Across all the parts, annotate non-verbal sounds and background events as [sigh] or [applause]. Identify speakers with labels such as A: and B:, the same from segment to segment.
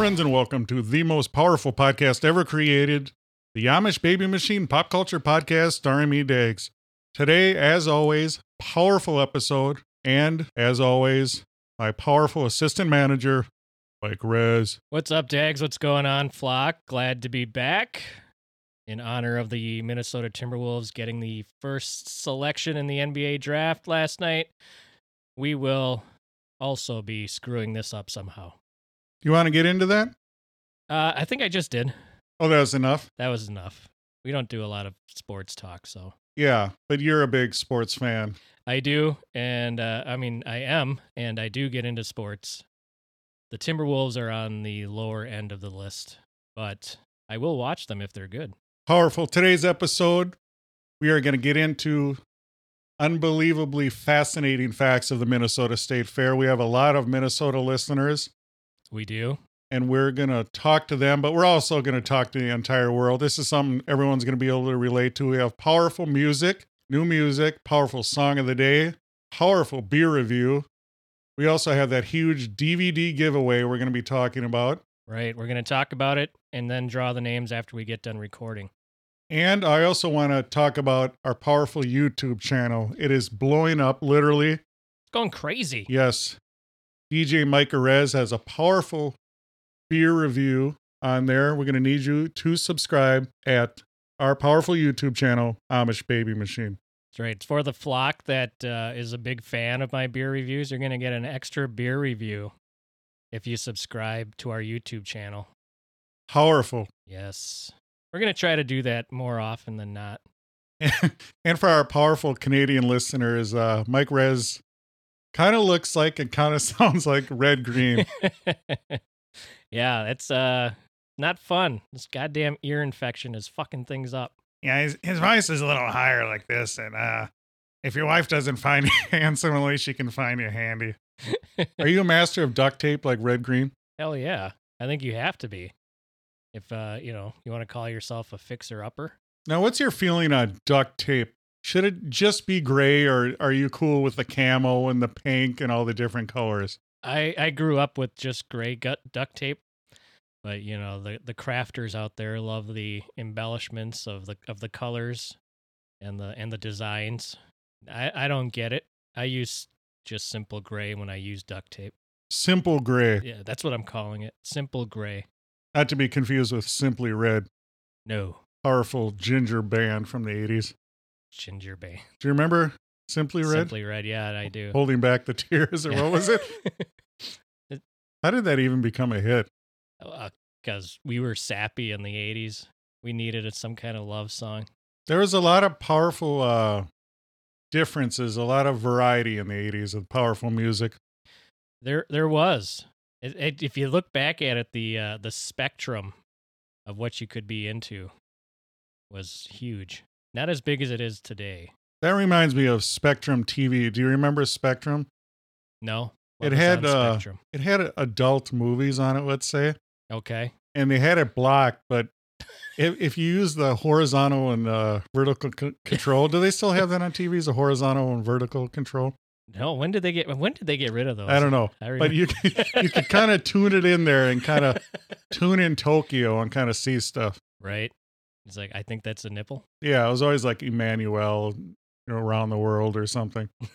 A: Friends, and welcome to the most powerful podcast ever created, the Amish Baby Machine Pop Culture Podcast starring me, Dags. Today, as always, powerful episode, and as always, my powerful assistant manager, Mike Rez.
B: What's up, Dags? What's going on, Flock? Glad to be back in honor of the Minnesota Timberwolves getting the first selection in the NBA draft last night. We will also be screwing this up somehow.
A: You want to get into that?
B: Uh, I think I just did.
A: Oh, that was enough.
B: That was enough. We don't do a lot of sports talk, so
A: Yeah, but you're a big sports fan.
B: I do, and uh, I mean I am, and I do get into sports. The Timberwolves are on the lower end of the list, but I will watch them if they're good.
A: Powerful. Today's episode, we are going to get into unbelievably fascinating facts of the Minnesota State Fair. We have a lot of Minnesota listeners.
B: We do.
A: and we're going to talk to them, but we're also going to talk to the entire world. This is something everyone's going to be able to relate to. We have powerful music, new music, powerful song of the day, powerful beer review. We also have that huge DVD giveaway we're going to be talking about.
B: Right. We're going to talk about it and then draw the names after we get done recording.
A: And I also want to talk about our powerful YouTube channel. It is blowing up, literally.
B: It's going crazy.
A: Yes. DJ Mike Arez has a powerful beer review on there. We're going to need you to subscribe at our powerful YouTube channel, Amish Baby Machine.
B: That's right. It's for the flock that uh, is a big fan of my beer reviews. You're going to get an extra beer review if you subscribe to our YouTube channel.
A: Powerful.
B: Yes. We're going to try to do that more often than not. [laughs]
A: and for our powerful Canadian listeners, uh, Mike Rez kind of looks like and kind of [laughs] sounds like Red Green. [laughs]
B: yeah, it's uh not fun. This goddamn ear infection is fucking things up.
A: yeah, his, his voice is a little higher like this. And uh, if your wife doesn't find [laughs] you handsome, at least she can find you handy. Are you a master of duct tape like Red Green?
B: Hell yeah. I think you have to be. If uh, you know, you want to call yourself a fixer upper.
A: Now, what's your feeling on duct tape? Should it just be gray, or are you cool with the camo and the pink and all the different colors?
B: I I grew up with just gray gut duct tape, but you know the the crafters out there love the embellishments of the of the colors and the and the designs. I I don't get it. I use just simple gray when I use duct tape.
A: Simple gray,
B: Yeah, that's what I'm calling it. Simple gray.
A: not to be confused with Simply Red,
B: No
A: powerful ginger band from the 80s.
B: Ginger bay.
A: Do you remember Simply Red?
B: Simply red. Yeah, I do.
A: Holding back the [laughs] tears, or what was [laughs] it? How did that even become a hit?
B: Because Uh, we were sappy in the '80s. We needed some kind of love song.
A: There was a lot of powerful uh, differences, a lot of variety in the 80s of powerful music.
B: There, there was. It, it, if you look back at it, the uh, the spectrum of what you could be into was huge. Not as big as it is today.
A: That reminds me of Spectrum TV. Do you remember Spectrum?
B: No,
A: It had, uh,
B: spectrum.
A: It had adult movies on it, let's say,
B: Okay,
A: and they had it blocked. But if, if you use the horizontal and uh, vertical c- control, do they still have that on TVs? The horizontal and vertical control?
B: no. When did they get? When did they get rid of those?
A: I don't know,
B: I
A: but you can, you could kind of tune it in there and kind of [laughs] tune in Tokyo and kind of see stuff.
B: right. It's like I think that's a nipple.
A: Yeah, it was always like Emmanuelle, around the world or something. [laughs]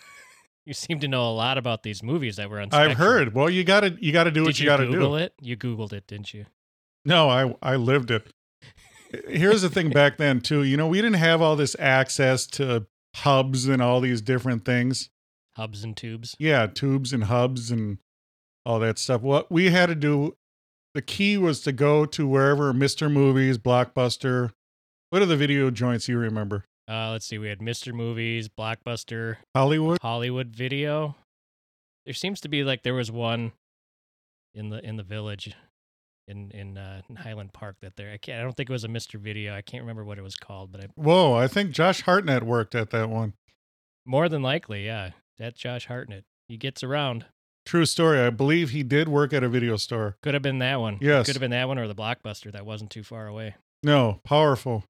B: You seem to know a lot about these movies that were on.
A: I've heard. Well, you got to you got to do
B: Did
A: what you,
B: you,
A: got to
B: Google
A: do.
B: it? You Googled it, didn't you?
A: No, I I lived it. [laughs] Here's the thing back then too. You know, we didn't have all this access to hubs and all these different things.
B: Hubs and tubes.
A: Yeah, tubes and hubs and all that stuff. What we had to do, the key was to go to wherever Mr. Movies, Blockbuster. What are the video joints you remember?
B: Uh, let's see. We had Mr. Movies, Blockbuster,
A: Hollywood.
B: Hollywood Video. There seems to be like there was one in the in the village in in, uh, in Highland Park that there. I can't. I don't think it was a Mr. Video. I can't remember what it was called, but I,
A: Whoa, I think Josh Hartnett worked at that one.
B: more than likely, yeah, that's Josh Hartnett. He gets around.
A: True story. I believe he did work at a video store.
B: Could have been that one.
A: Yes.
B: Could have been that one or the Blockbuster that wasn't too far away.
A: No, powerful.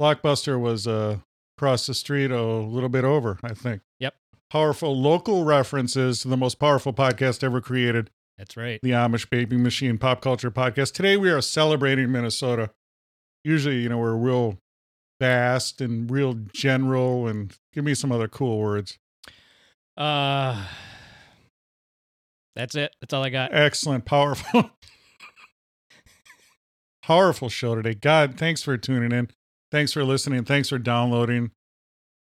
A: Blockbuster was uh, across the street a little bit over, I think.
B: Yep.
A: Powerful local references to the most powerful podcast ever created,
B: That's right.
A: the Amish Baby Machine Pop Culture Podcast. Today we are celebrating Minnesota. Usually, you know, we're real vast and real general and give me some other cool words.
B: Uh That's it. That's all I got.
A: Excellent, powerful. [laughs] powerful show today. God, thanks for tuning in. Thanks for listening. Thanks for downloading.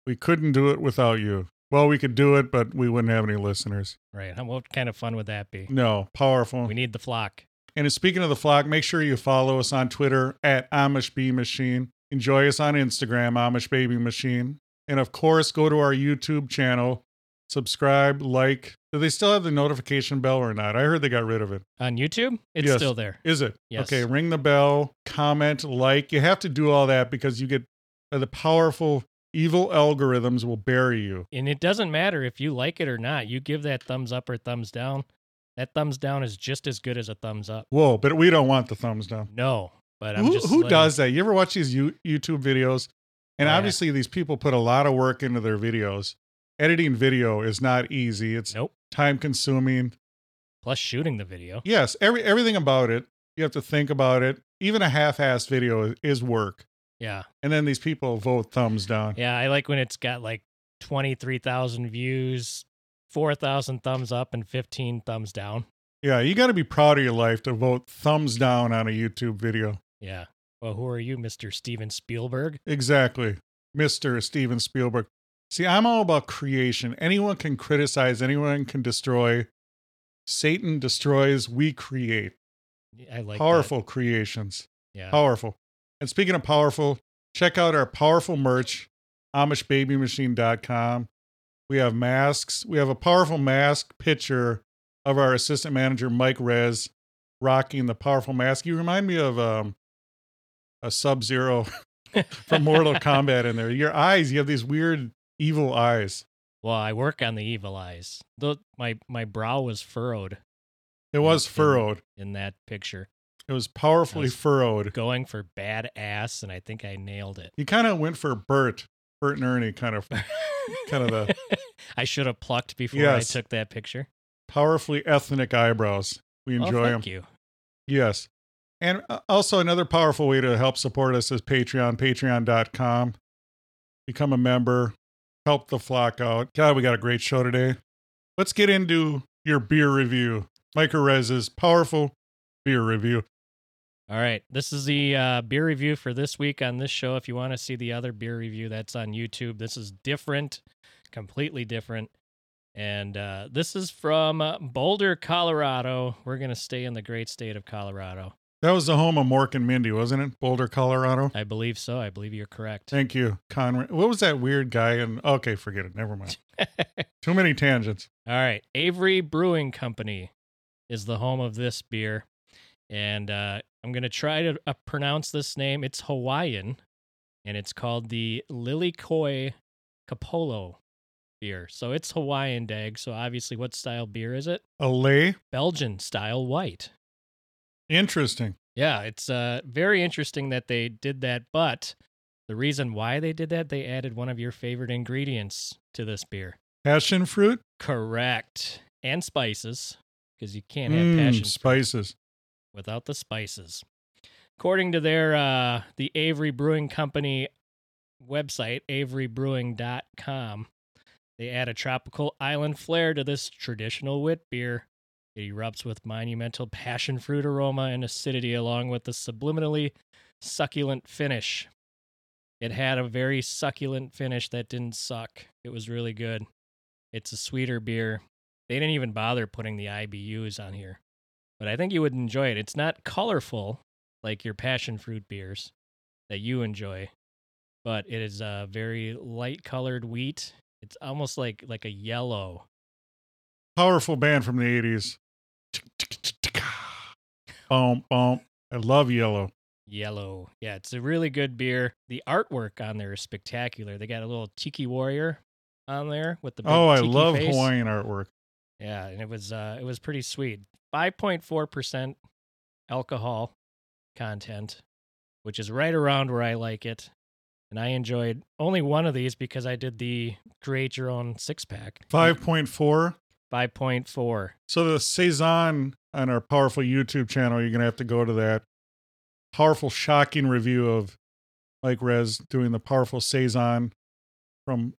A: We couldn't do it without you. Well, we could do it, but we wouldn't have any listeners.
B: Right. How- What kind of fun would that be?
A: No, powerful.
B: We need the flock.
A: And speaking of the flock, make sure you follow us on Twitter at Amish Bee Machine. Enjoy us on Instagram, Amish Baby Machine. And of course, go to our YouTube channel, subscribe, like. Do they still have the notification bell or not? I heard they got rid of it.
B: On YouTube, it's
A: Yes.
B: still there.
A: Is it?
B: Yes.
A: Okay, ring the bell, comment, like. You have to do all that because you get uh, the powerful evil algorithms will bury you.
B: And it doesn't matter if you like it or not. You give that thumbs up or thumbs down. That thumbs down is just as good as a thumbs up.
A: Whoa, but we don't want the thumbs down.
B: No, but I'm
A: who
B: just
A: who does that? You ever watch these you, YouTube videos? And
B: Oh, yeah.
A: obviously, these people put a lot of work into their videos. Editing video is not easy. It's
B: Nope.
A: Time consuming.
B: Plus shooting the video.
A: Yes, every everything about it. You have to think about it. Even a half-assed video is, is work.
B: Yeah.
A: And then these people vote thumbs down.
B: Yeah. I like when it's got like 23,000 views, 4,000 thumbs up, and 15 thumbs down.
A: Yeah, you got to be proud of your life to vote thumbs down on a YouTube video.
B: Yeah. Well, who are you, Mr. Steven Spielberg?
A: Exactly. Mr. Steven Spielberg. See, I'm all about creation. Anyone can criticize, anyone can destroy. Satan destroys, we create.
B: I like that.
A: powerful creations.
B: Yeah.
A: Powerful. And speaking of powerful, check out our powerful merch, AmishBabyMachine.com. We have masks. We have a powerful mask picture of our assistant manager, Mike Rez, rocking the powerful mask. You remind me of um, a Sub Zero [laughs] from Mortal [laughs] Kombat in there. Your eyes, you have these weird, evil eyes.
B: Well, I work on the evil eyes. Though my my brow was furrowed
A: It was
B: in-
A: furrowed.
B: in that picture,
A: It was powerfully
B: was-
A: furrowed.
B: going for badass, and I think I nailed it.
A: You kind of went for Bert, Bert and Ernie, kind of kind of the [laughs]
B: I should have plucked before
A: Yes.
B: I took that picture.
A: powerfully ethnic eyebrows. We
B: Oh,
A: enjoy them.
B: thank you.
A: Yes. And uh, also another powerful way to help support us is Patreon, patreon.com. Become a member, help the flock out. God, we got a great show today. Let's get into your beer review. Rez's powerful beer review.
B: All right, this is the uh, beer review for this week on this show. If you want to see the other beer review, that's on YouTube. This is different, completely different. And uh, this is from Boulder, Colorado. We're going to stay in the great state of Colorado.
A: That was the home of Mork and Mindy, wasn't it? Boulder, Colorado.
B: I believe so. I believe you're correct.
A: Thank you, Conrad. What was that weird guy? And okay, forget it. Never mind. [laughs] Too many tangents.
B: All right. Avery Brewing Company is the home of this beer. And uh, I'm going to try to uh, pronounce this name. It's Hawaiian, and it's called the Lily Koi Capolo beer. So it's Hawaiian dag. So obviously, what style beer is it?
A: A lay?
B: Belgian style white.
A: Interesting.
B: Yeah, it's uh, very interesting that they did that. But the reason why they did that, they added one of your favorite ingredients to this beer.
A: Passion fruit?
B: Correct. And spices, because you can't have
A: Mm,
B: passion fruit
A: spices.
B: without the spices. According to their uh the Avery Brewing Company website, averybrewing.com, they add a tropical island flair to this traditional wit beer. It erupts with monumental passion fruit aroma and acidity along with the subliminally succulent finish. It had a very succulent finish that didn't suck. It was really good. It's a sweeter beer. they didn't even bother putting the IBUs on here. But I think you would enjoy it. It's not colorful like your passion fruit beers that you enjoy, but it is a very light colored wheat. It's almost like like a yellow.
A: Powerful band from the 80s. Boom, boom. I love yellow.
B: Yellow. Yeah, it's a really good beer. The artwork on there is spectacular. They got a little tiki warrior on there with the big
A: Oh, I love
B: face.
A: Hawaiian artwork.
B: Yeah, and it was uh it was pretty sweet. 5.4% alcohol content, which is right around where I like it. And I enjoyed only one of these because I did the create your own six pack.
A: 5.4.
B: 5.4.
A: So the Saison on our powerful YouTube channel, you're gonna have to go to that. Powerful, shocking review of Mike Rez doing the powerful Saison from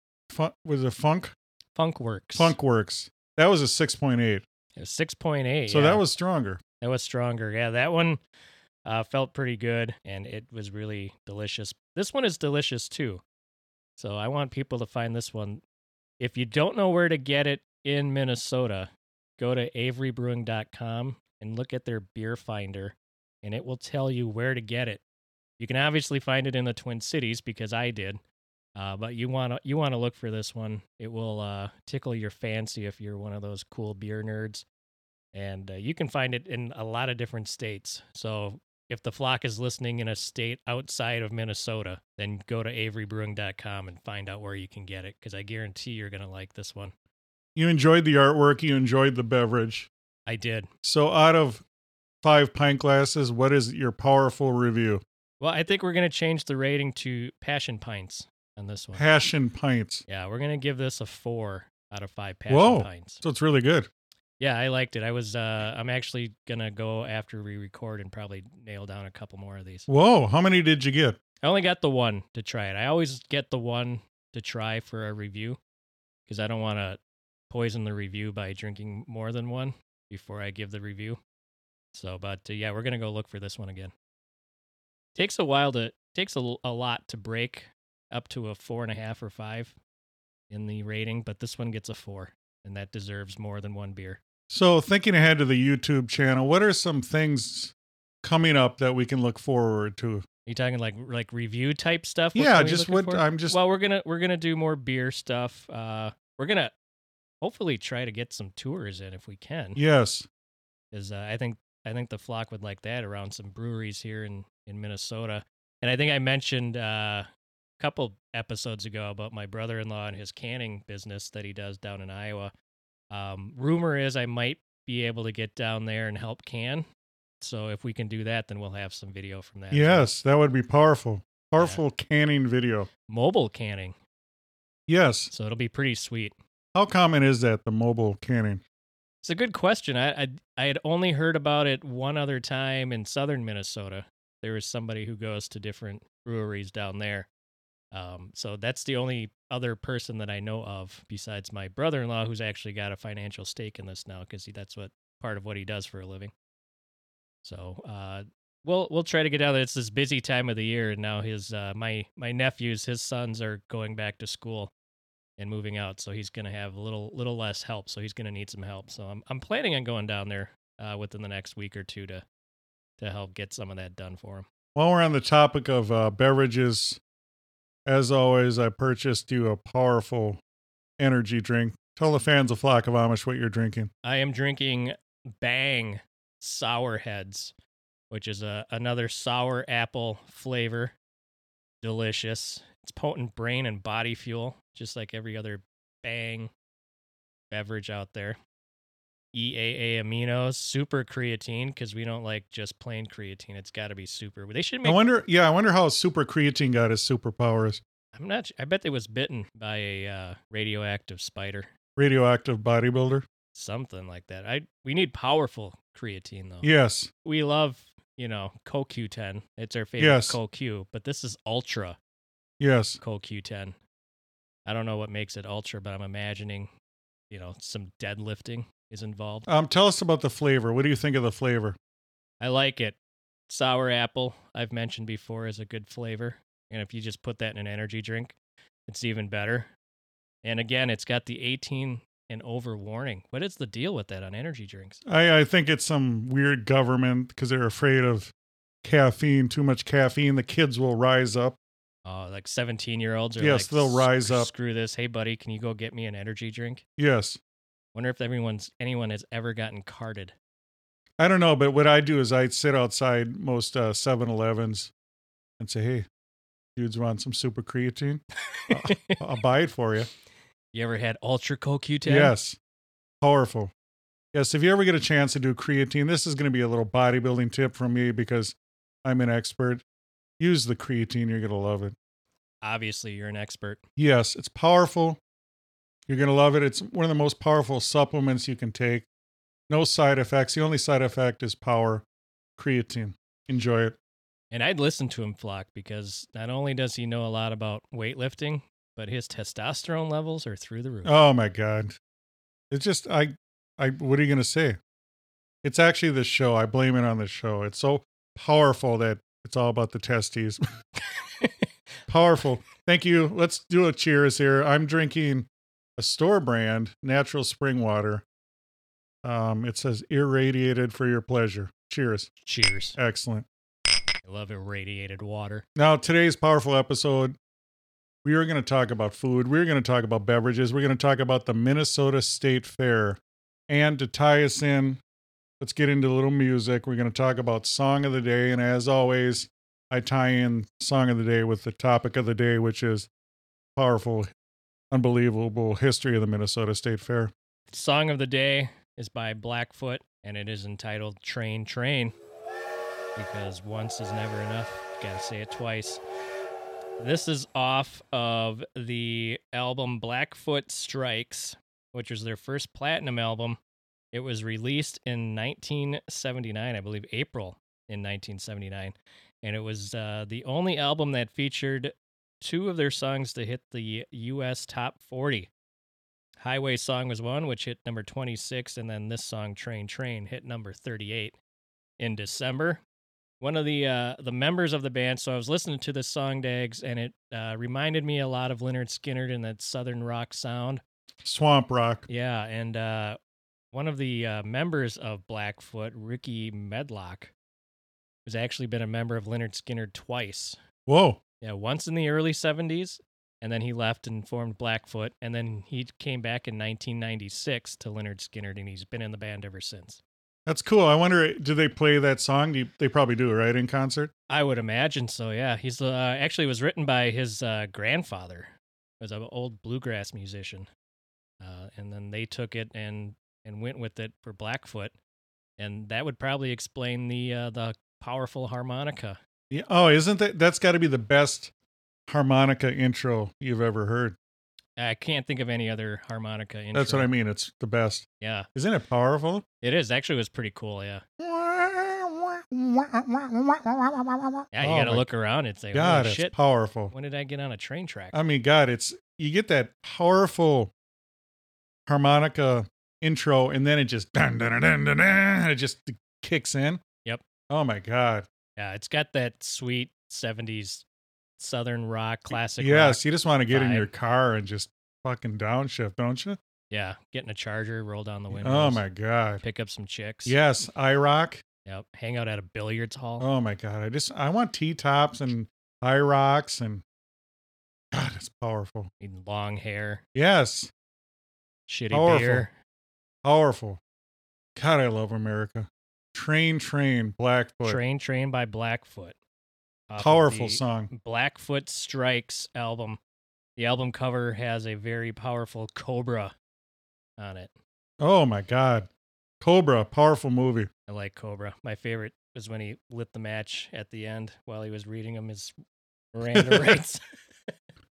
A: was it Funk?
B: Funkwerks.
A: Funk Works. That was a 6.8.
B: It was 6.8.
A: So
B: yeah.
A: that was stronger.
B: That was stronger. Yeah, that one uh, felt pretty good and it was really delicious. This one is delicious too. So I want people to find this one. If you don't know where to get it in Minnesota, go to averybrewing.com and look at their beer finder and it will tell you where to get it. You can obviously find it in the Twin Cities because I did. Uh, but you want to you want to look for this one. It will uh, tickle your fancy if you're one of those cool beer nerds and uh, you can find it in a lot of different states. So if the flock is listening in a state outside of Minnesota, then go to averybrewing.com and find out where you can get it because I guarantee you're going to like this one.
A: You enjoyed the artwork, you enjoyed the beverage.
B: I did.
A: So out of five pint glasses, what is your powerful review?
B: Well, I think we're going to change the rating to passion pints on this one.
A: Passion pints.
B: yeah, we're going to give this a four out of five passion
A: Whoa.
B: pints.
A: So it's really good.
B: Yeah, I liked it. I was, uh, I'm actually going to go after we record and probably nail down a couple more of these.
A: Whoa, how many did you get?
B: I only got the one to try it. I always get the one to try for a review because I don't want to poison the review by drinking more than one before I give the review. So, but uh, yeah, we're gonna go look for this one again. Takes a while to takes a, a lot to break up to a four and a half or five in the rating, but this one gets a four, and that deserves more than one beer.
A: So thinking ahead to the YouTube channel, what are some things coming up that we can look forward to?
B: Are you talking like like review type stuff? What
A: yeah, just what
B: for?
A: I'm just
B: well we're gonna we're gonna do more beer stuff uh we're gonna hopefully try to get some tours in if we can
A: yes.
B: because uh, i think i think the flock would like that around some breweries here in in minnesota and i think i mentioned uh a couple episodes ago about my brother-in-law and his canning business that he does down in iowa um rumor is i might be able to get down there and help can so if we can do that then we'll have some video from that as well.
A: Yes, that would be powerful. Powerful canning video.
B: mobile canning
A: Yes.
B: so it'll be pretty sweet
A: How common is that, the mobile canning?
B: It's a good question. I, I I had only heard about it one other time in southern Minnesota. There was somebody who goes to different breweries down there. Um, so that's the only other person that I know of besides my brother-in-law, who's actually got a financial stake in this now because that's what part of what he does for a living. So uh, we'll we'll try to get out there. It's this busy time of the year, and now his uh, my my nephews, his sons are going back to school and moving out, so he's going to have a little little less help. So he's going to need some help. So I'm I'm planning on going down there uh, within the next week or two to to help get some of that done for him.
A: While we're on the topic of uh, beverages, as always, I purchased you a powerful energy drink. Tell the fans of Flock of Amish what you're drinking.
B: I am drinking Bang Sour Heads, which is a another sour apple flavor. Delicious. It's potent brain and body fuel, just like every other Bang beverage out there. EAA aminos, super creatine, because we don't like just plain creatine. It's got to be super. They should make.
A: I wonder, yeah, I wonder how super creatine got his superpowers.
B: I'm not. I bet they was bitten by a uh, radioactive spider,
A: Radioactive bodybuilder.
B: something like that. I we need powerful creatine though.
A: Yes.
B: we love, you know, CoQ10. It's our favorite
A: Yes.
B: CoQ, but this is ultra
A: Yes.
B: CoQ10. I don't know what makes it ultra, but I'm imagining, you know, some deadlifting is involved.
A: Um, tell us about the flavor. What do you think of the flavor?
B: I like it. Sour apple, I've mentioned before, is a good flavor. And if you just put that in an energy drink, it's even better. And again, it's got the 18 an overwarning. What is the deal with that on energy drinks?
A: I, I think it's some weird government because they're afraid of caffeine, too much caffeine. The kids will rise up.
B: Oh, like 17 year olds are
A: Yes,
B: like,
A: they'll rise up."
B: Screw this. Hey, buddy, can you go get me an energy drink?
A: Yes.
B: Wonder if everyone's anyone has ever gotten carded.
A: I don't know, but what I do is I sit outside most uh, 7-Elevens and say, "Hey, dudes, want some super creatine? [laughs] I'll buy it for you."
B: You ever had Ultra CoQ10?
A: Yes, powerful. Yes, if you ever get a chance to do creatine, this is going to be a little bodybuilding tip from me because I'm an expert. Use the creatine; you're going to love it.
B: Obviously, you're an expert.
A: Yes, it's powerful. You're going to love it. It's one of the most powerful supplements you can take. No side effects. The only side effect is power. Creatine. Enjoy it.
B: And I'd listen to him, Flock, because not only does he know a lot about weightlifting, but his testosterone levels are through the roof.
A: Oh my god. It's just I I what are you going to say? It's actually the show. I blame it on the show. It's so powerful that it's all about the testes. [laughs] powerful. Thank you. Let's do a cheers here. I'm drinking a store brand natural spring water. Um it says irradiated for your pleasure. Cheers.
B: Cheers.
A: Excellent.
B: I love irradiated water.
A: Now, today's powerful episode, we are going to talk about food. We're going to talk about beverages. We're going to talk about the Minnesota State Fair. And to tie us in, let's get into a little music. We're going to talk about Song of the Day. And as always, I tie in Song of the Day with the topic of the day, which is powerful, unbelievable history of the Minnesota State Fair.
B: Song of the day is by Blackfoot, and it is entitled Train Train because once is never enough. Gotta say it twice. This is off of the album Blackfoot Strikes, which was their first platinum album. It was released in 1979, I believe, April in 1979. And it was uh, the only album that featured two of their songs to hit the US top 40. Highway Song was one, which hit number 26, and then this song, Train Train, hit number 38 in December. One of the uh, the members of the band, so I was listening to this song, Dags, and it uh, reminded me a lot of Lynyrd Skynyrd and that southern rock sound.
A: Swamp Rock.
B: Yeah, and uh, one of the uh, members of Blackfoot, Rickey Medlocke, has actually been a member of Lynyrd Skynyrd twice.
A: Whoa.
B: Yeah, once in the early 70s, and then he left and formed Blackfoot, and then he came back in 1996 to Lynyrd Skynyrd, and he's been in the band ever since.
A: That's cool. I wonder, do they play that song? You, they probably do, right? In concert?
B: I would imagine so. Yeah, he's uh, actually was written by his uh, grandfather, who was an old bluegrass musician, uh, and then they took it and and went with it for Blackfoot, and that would probably explain the uh, the powerful harmonica.
A: Yeah. Oh, isn't that that's got to be the best harmonica intro you've ever heard?
B: I can't think of any other harmonica. Intro.
A: That's what I mean. It's the best.
B: Yeah,
A: Isn't it powerful?
B: it is. Actually, it was pretty cool. Yeah. Yeah, you
A: Oh
B: gotta look around and say,
A: God,
B: "Holy
A: it's
B: shit!
A: powerful.
B: When did I get on a train track?"
A: I mean, God, it's you get that powerful harmonica intro, and then it just dun dun dun dun dun, dun it just kicks in. Oh my God.
B: yeah, it's got that sweet '70s southern rock classic.
A: yes,
B: rock.
A: you just want to get in your car and just fucking downshift, don't you?
B: yeah, getting a charger, roll down the oh windows.
A: Oh my God.
B: Pick up some chicks.
A: Yes, I rock.
B: Yep. Hang out at a billiards hall.
A: Oh my God. I just I want T tops and high rocks and God, it's powerful.
B: Need long hair,
A: Yes,
B: shitty
A: Powerful.
B: beer.
A: powerful. God, I love America. Train, train, Blackfoot.
B: Train Train by Blackfoot.
A: Powerful song.
B: Blackfoot Strikes album. The album cover has a very powerful cobra on it.
A: Oh my God. Cobra, powerful movie.
B: I like Cobra. My favorite was when he lit the match at the end while he was reading him his Miranda [laughs] rights. [laughs]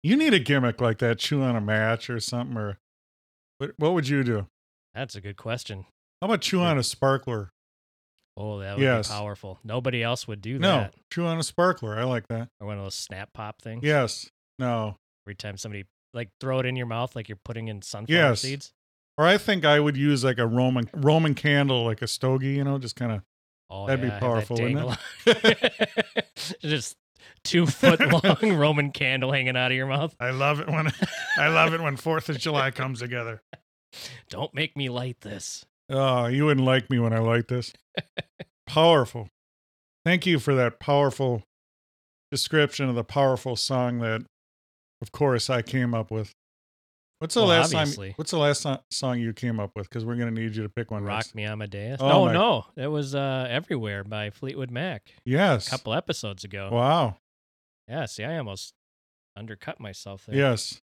A: You need a gimmick like that, chew on a match or something, or what, what would you do?
B: That's a good question.
A: How about chew on a sparkler?
B: Oh, that would
A: Yes.
B: be powerful. Nobody else would do
A: No,
B: that.
A: No, chew on a sparkler. I like that.
B: Or one of those snap pop things.
A: Yes. No.
B: Every time somebody like throw it in your mouth like you're putting in sunflower
A: Yes.
B: seeds.
A: Or I think I would use like a Roman Roman candle, like a stogie, you know, just kind of.
B: Oh,
A: That'd be
B: yeah, that
A: powerful, wouldn't
B: dangle- [laughs] Just two foot [laughs] long Roman candle hanging out of your mouth.
A: I love it when I love it when Fourth of July comes together. [laughs]
B: Don't make me light this.
A: Oh, you wouldn't like me when I like this. powerful. Thank you for that powerful description of the powerful song that, of course, I came up with. What's the
B: Well,
A: last
B: obviously.
A: time? What's the last so- song you came up with? Because we're gonna need you to pick one.
B: Rock
A: next.
B: Me Amadeus.
A: Oh
B: no, no. That was uh, Everywhere by Fleetwood Mac
A: Yes, a
B: couple episodes ago.
A: Wow.
B: Yeah, see, I almost undercut myself there.
A: Yes.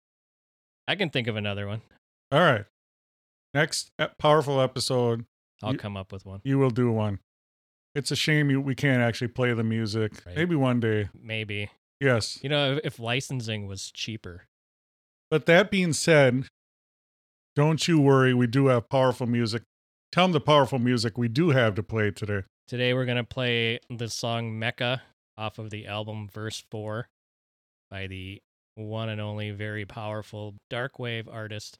B: I can think of another one.
A: All right. Next powerful episode,
B: I'll
A: You-
B: come up with one.
A: you will do one. It's a shame you, we can't actually play the music.
B: Right.
A: Maybe one day.
B: Maybe.
A: Yes.
B: You know, if, if licensing was cheaper.
A: But that being said, don't you worry. We do have powerful music. Tell them the powerful music we do have to play today.
B: Today we're going to play the song Mecca off of the album Verse 4 by the one and only very powerful dark wave artist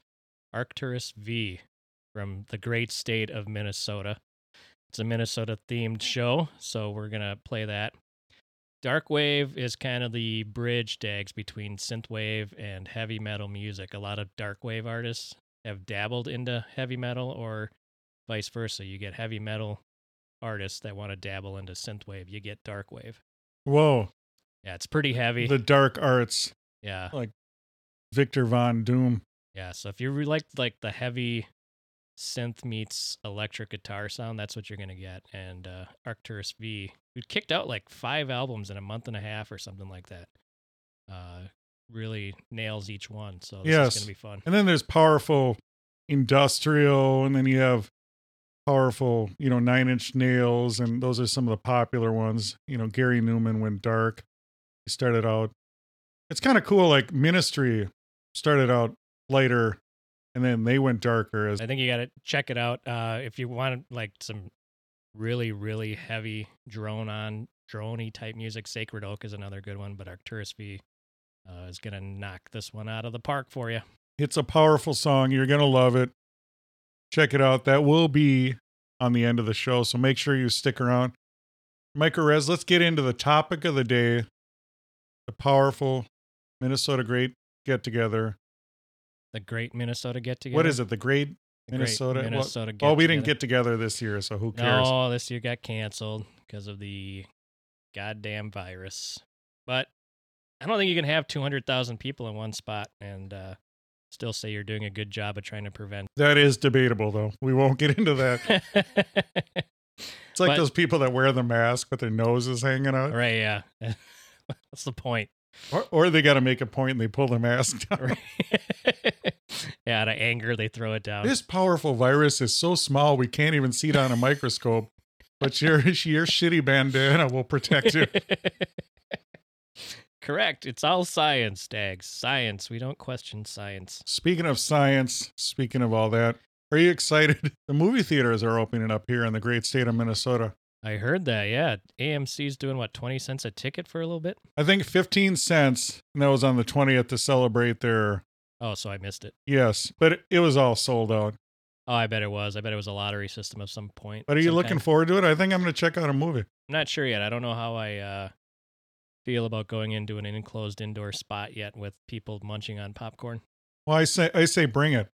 B: Arcturus V from the great state of Minnesota. It's a Minnesota themed show, so we're going to play that. Dark wave is kind of the bridge dags between synthwave and heavy metal music. A lot of dark wave artists have dabbled into heavy metal or vice versa. You get heavy metal artists that want to dabble into synthwave. You get dark wave.
A: Whoa.
B: Yeah, it's pretty heavy.
A: The dark arts,
B: yeah, Like
A: Victor Von Doom.
B: Yeah. So if you like like the heavy synth meets electric guitar sound, that's what you're gonna get. And uh, Arcturus V, we kicked out like five albums in a month and a half or something like that. Uh, really nails each one. So this
A: Yes.
B: is gonna be fun.
A: And then there's powerful industrial, and then you have powerful, you know, nine inch nails, and those are some of the popular ones. You know, Gary Numan went dark. He started out. It's kind of cool. Like Ministry started out lighter, and then they went darker. As
B: I think you got to check it out. Uh, if you want like some really, really heavy drone on droney type music, Sacred Oak is another good one, but Arcturus V uh, is gonna knock this one out of the park for you.
A: it's a powerful song. You're gonna love it. Check it out. That will be on the end of the show, so make sure you stick around. Mike Rez, let's get into the topic of the day: the powerful Minnesota Great Get Together.
B: The Great Minnesota Get Together.
A: What is it? The Great
B: The Great
A: Minnesota? Well-
B: Minnesota
A: Oh, we didn't
B: Get-Together.
A: this year, so who cares?
B: No, this year got canceled because of the goddamn virus. But I don't think you can have 200,000 people in one spot and uh, still say you're doing a good job of trying to prevent.
A: That is debatable, though. We won't get into that. [laughs] It's like
B: But-
A: those people that wear the mask but their nose is hanging out,
B: right, yeah. [laughs] What's the point?
A: or, or they got to make a point and they pull the mask [laughs] down.
B: Yeah, out of anger, they throw it down.
A: This powerful virus is so small we can't even see it on a microscope. But your [laughs] your shitty bandana will protect you. [laughs]
B: Correct. It's all science, Dags. Science. We don't question science.
A: Speaking of science, speaking of all that, are you excited? [laughs] The movie theaters are opening up here in the great state of Minnesota.
B: I heard that. Yeah, AMC's doing what twenty cents a ticket for a little bit.
A: I think 15 cents, and that was on the 20th to celebrate their
B: Oh, so I missed it.
A: yes, but it, it was all sold out.
B: Oh, I bet it was. I bet it was a lottery system of some point.
A: But are you looking
B: kind.
A: forward to it? I think I'm going to check out a movie.
B: I'm not sure yet. I don't know how I uh, feel about going into an enclosed indoor spot yet with people munching on popcorn.
A: Well, I say I say bring it.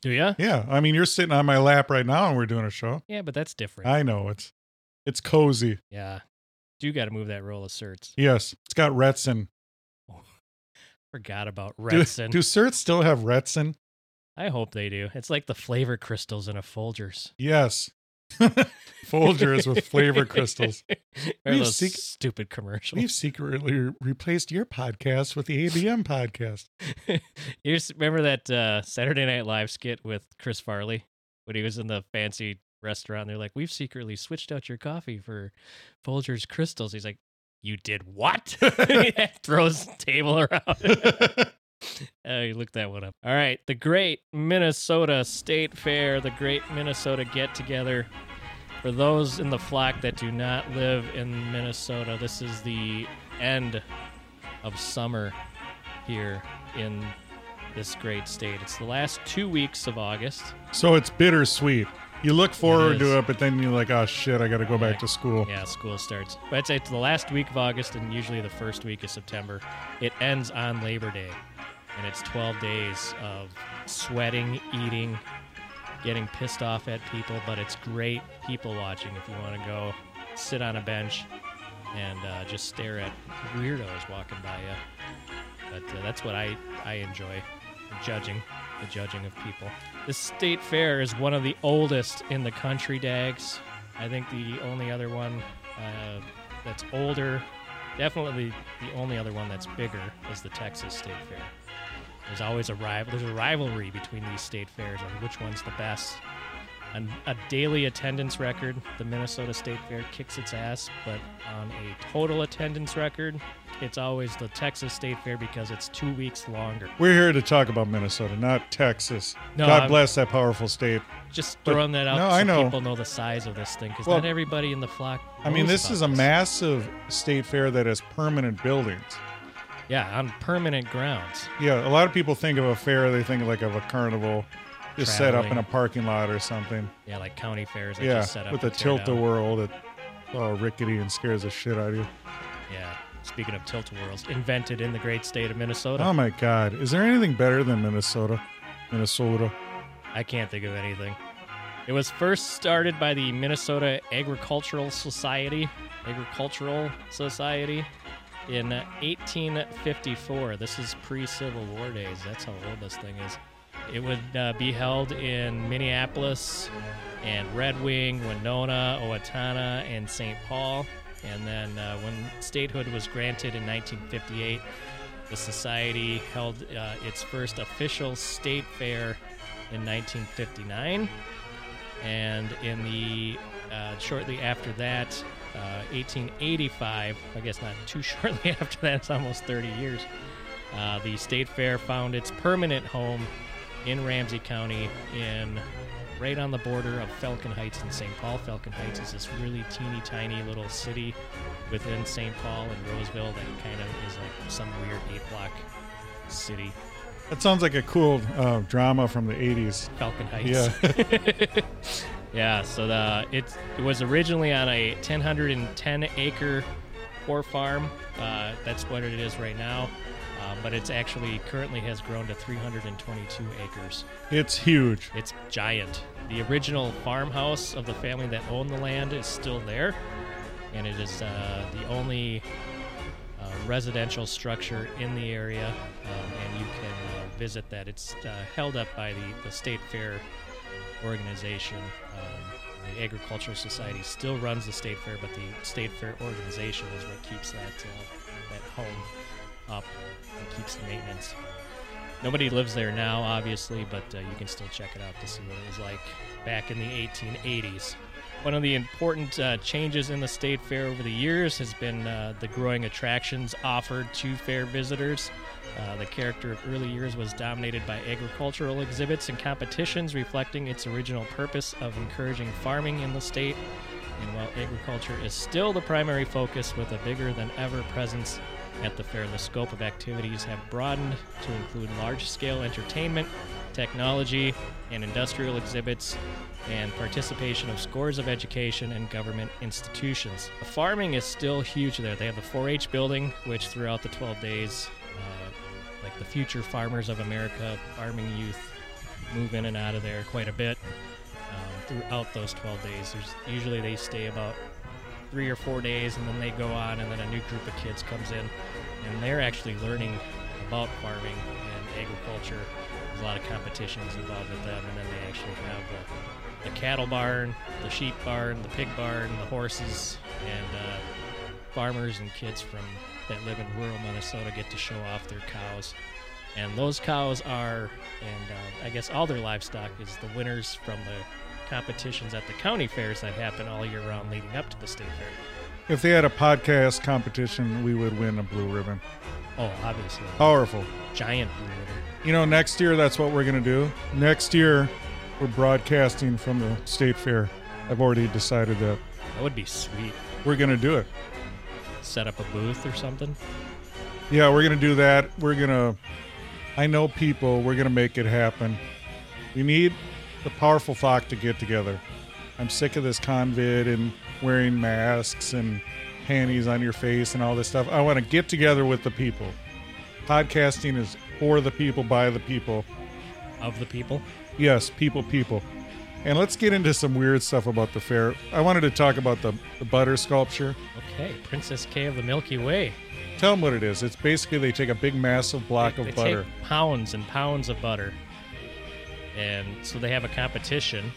B: Do ya?
A: Yeah, I mean you're sitting on my lap right now and we're doing a show.
B: Yeah, but that's different.
A: I know it's it's cozy.
B: yeah. Do you got to move that roll of certs.
A: Yes, it's got Retsyn.
B: Forgot about
A: Do, do certs still have Retsyn?
B: I hope they do. It's like the flavor crystals in a Folgers.
A: Yes. [laughs] Folgers with flavor crystals. [laughs] We've
B: those
A: sec-
B: stupid commercials?
A: We've secretly re- replaced your podcast with the ABM [laughs] podcast.
B: you remember that uh, Saturday Night Live skit with Chris Farley when he was in the fancy restaurant? They're like, "We've secretly switched out your coffee for Folgers crystals." He's like, "You did what?" [laughs] Throws table around. [laughs] Uh, you look that one up. All right, the Great Minnesota State Fair, the Great Minnesota Get Together. For those in the flock that do not live in Minnesota, this is the end of summer here in this great state. It's the last two weeks of August.
A: so it's bittersweet. You look forward
B: is.
A: to it, but then you're like, oh shit, I got to go back to school.
B: Yeah, school starts. But I'd say it's the last week of August and usually the first week of September. It ends on Labor Day. And it's 12 days of sweating, eating, getting pissed off at people, but it's great people watching if you want to go sit on a bench and uh, just stare at weirdos walking by you. But uh, that's what I, I enjoy judging, the judging of people. The state fair is one of the oldest in the country, Dags. I think the only other one uh, that's older, definitely the only other one that's bigger, is the Texas State Fair. There's always a rival. There's a rivalry between these state fairs on which one's the best. On a daily attendance record, the Minnesota State Fair kicks its ass, but on a total attendance record, it's always the Texas State Fair because it's two weeks longer.
A: We're here to talk about Minnesota, not Texas.
B: No,
A: God
B: I'm-
A: bless that powerful state.
B: Just
A: But-
B: throwing that out
A: no,
B: so
A: I know.
B: people know the size of this thing because
A: Well,
B: not everybody in the flock.
A: I mean, this is a massive state fair that has permanent buildings.
B: Yeah, on permanent grounds.
A: Yeah, a lot of people think of a fair, they think like of a carnival just set up in a parking lot or something.
B: Yeah, like county fairs. That
A: Yeah,
B: just set up
A: with a tilt a
B: down.
A: whirl that oh rickety and scares the shit out of you.
B: Yeah. Speaking of tilt whirls, invented in the great state of Minnesota.
A: Oh my god, is there anything better than Minnesota? Minnesota.
B: I can't think of anything. It was first started by the Minnesota Agricultural Society, Agricultural Society, in 1854. This is pre-Civil War days. That's how old this thing is. It would uh, be held in Minneapolis and Red Wing, Winona, Owatonna, and St. Paul. And then uh, when statehood was granted in 1958, the society held uh, its first official state fair in 1959, and in the uh, shortly after that, uh, 1885. I guess not too [laughs] shortly after that. It's almost 30 years. Uh, the state fair found its permanent home in Ramsey County, in right on the border of Falcon Heights and St. Paul. Falcon Heights is this really teeny tiny little city within St. Paul and Roseville that kind of is like some weird eight block city.
A: That sounds like a cool uh, drama from the 80s.
B: Falcon Heights.
A: Yeah. [laughs] [laughs]
B: yeah. So the it, it was originally on a 110 acre poor farm. Uh, that's what it is right now. Uh, but it's actually currently has grown to 322 acres.
A: It's huge.
B: It's giant. The original farmhouse of the family that owned the land is still there, and it is uh, the only uh, residential structure in the area, um, and you can uh, visit that. It's uh, held up by the, the State Fair organization. Um, the Agricultural Society still runs the State Fair, but the State Fair organization is what keeps that uh, that home up and keeps the maintenance. Nobody lives there now, obviously, but uh, you can still check it out to see what it was like back in the 1880s. One of the important uh, changes in the state fair over the years has been uh, the growing attractions offered to fair visitors. Uh, the character of early years was dominated by agricultural exhibits and competitions, reflecting its original purpose of encouraging farming in the state. And while agriculture is still the primary focus with a bigger than ever presence at the fair, the scope of activities have broadened to include large scale entertainment, technology, and industrial exhibits, and participation of scores of education and government institutions. The farming is still huge there. They have the 4 H building, which throughout the 12 days, uh, like the future farmers of America, farming youth move in and out of there quite a bit um, throughout those 12 days. There's, usually they stay about three or four days and then they go on and then a new group of kids comes in. And they're actually learning about farming and agriculture. There's a lot of competitions involved with them and then they actually have the, the cattle barn the sheep barn the pig barn the horses and uh, farmers and kids from that live in rural minnesota get to show off their cows. And those cows are and uh, i guess all their livestock is the winners from the competitions at the county fairs that happen all year round leading up to the state fair
A: If they had a podcast competition, we would win a blue ribbon.
B: oh obviously
A: Powerful.
B: giant blue ribbon
A: You know, next year that's what we're going to do. Next year, we're broadcasting from the state fair. I've already decided that
B: that would be sweet
A: we're going to do it.
B: set up a booth or something
A: Yeah, we're going to do that. We're going to, I know people, we're going to make it happen. We need the powerful flock to get together. I'm sick of this convid and wearing masks and panties on your face and all this stuff. I want to get together with the people. Podcasting is for the people, by the people.
B: of the people.
A: Yes, people, people. And let's get into some weird stuff about the fair. I wanted to talk about the, the butter sculpture.
B: Okay, Princess Kay of the Milky Way.
A: Tell them what it is. It's basically they take a big, massive block
B: they,
A: of
B: they
A: butter.
B: Take pounds and pounds of butter, and so they have a competition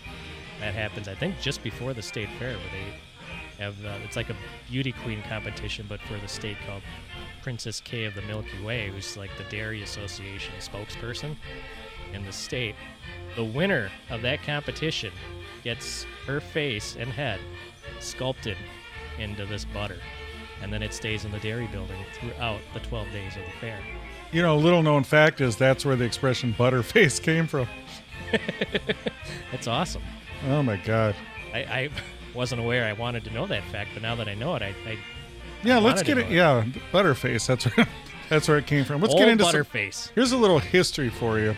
B: that happens. I think just before the state fair, where they have uh, it's like a beauty queen competition, but for the state called Princess Kay of the Milky Way, who's like the Dairy Association spokesperson in the state. The winner of that competition gets her face and head sculpted into this butter, and then it stays in the dairy building throughout the 12 days of the fair.
A: You know, a little known fact is that's where the expression butterface [laughs] came from. [laughs]
B: That's awesome.
A: Oh my God.
B: I, I wasn't aware I wanted to know that fact, but now that I know it, I, I
A: Yeah, let's
B: wanted to
A: get it.
B: know
A: Yeah, butterface. That's where, [laughs] that's where it came from. Let's
B: old
A: get into some,
B: Butterface.
A: Here's a little history for you.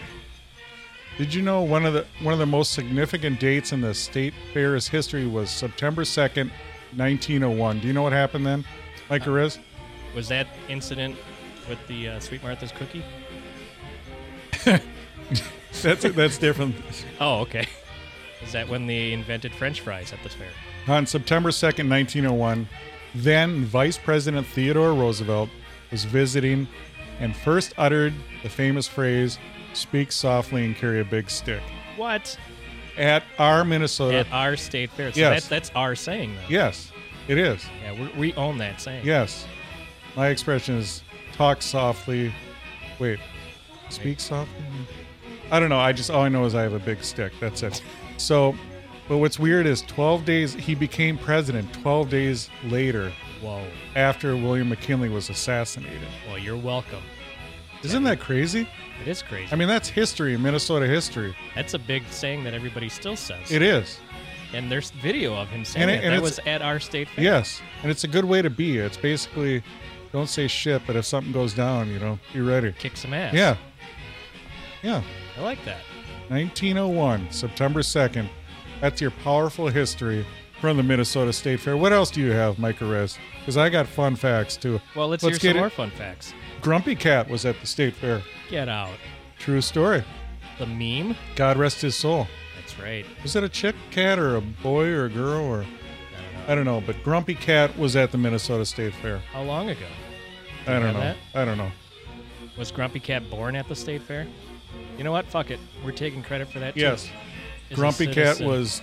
A: Did you know one of the one of the most significant dates in the state fair's history was September second, nineteen oh one? Do you know what happened then, Mike Rez?
B: Was that incident with the uh, Sweet Martha's cookie? [laughs] [laughs]
A: That's that's different.
B: Oh, okay. Is that when they invented French fries at the fair?
A: On September 2nd, 1901, then Vice President Theodore Roosevelt was visiting and first uttered the famous phrase, speak softly and carry a big stick,
B: What?
A: at our Minnesota.
B: At our state fair. So
A: Yes.
B: that, that's our saying, though.
A: yes, it is.
B: Yeah, we we own that saying.
A: Yes. My expression is talk softly. Wait, speak softly? I don't know. I just, all I know is I have a big stick. That's it. So, but what's weird is 12 days, he became president 12 days later
B: Whoa.
A: after William McKinley was assassinated.
B: Well, you're welcome.
A: Isn't that crazy?
B: It is crazy.
A: I mean, that's history, Minnesota history.
B: that's a big saying that everybody still says.
A: It is.
B: And there's video of him saying
A: And
B: it.
A: it- and
B: that
A: it's-
B: was at our state fair.
A: Yes. And it's a good way to be. It's basically don't say shit, but if something goes down, you know, be ready.
B: Kick some ass.
A: Yeah. Yeah.
B: I like that.
A: 1901, September 2nd. That's your powerful history from the Minnesota State Fair. What else do you have, Mike Rez? Because I got fun facts too.
B: Well, let's,
A: Let's
B: hear
A: get
B: some more fun facts.
A: Grumpy Cat was at the State Fair.
B: Get out.
A: True story.
B: The meme?
A: God rest his soul.
B: That's right.
A: Was it a chick cat or a boy or a girl or
B: I don't know.
A: I don't know, but Grumpy Cat was at the Minnesota State Fair.
B: How long ago?
A: I don't know.
B: that?
A: I don't know.
B: Was Grumpy Cat born at the state fair? You know what? Fuck it. We're taking credit for that too.
A: Yes.
B: A
A: Grumpy Cat
B: citizen
A: was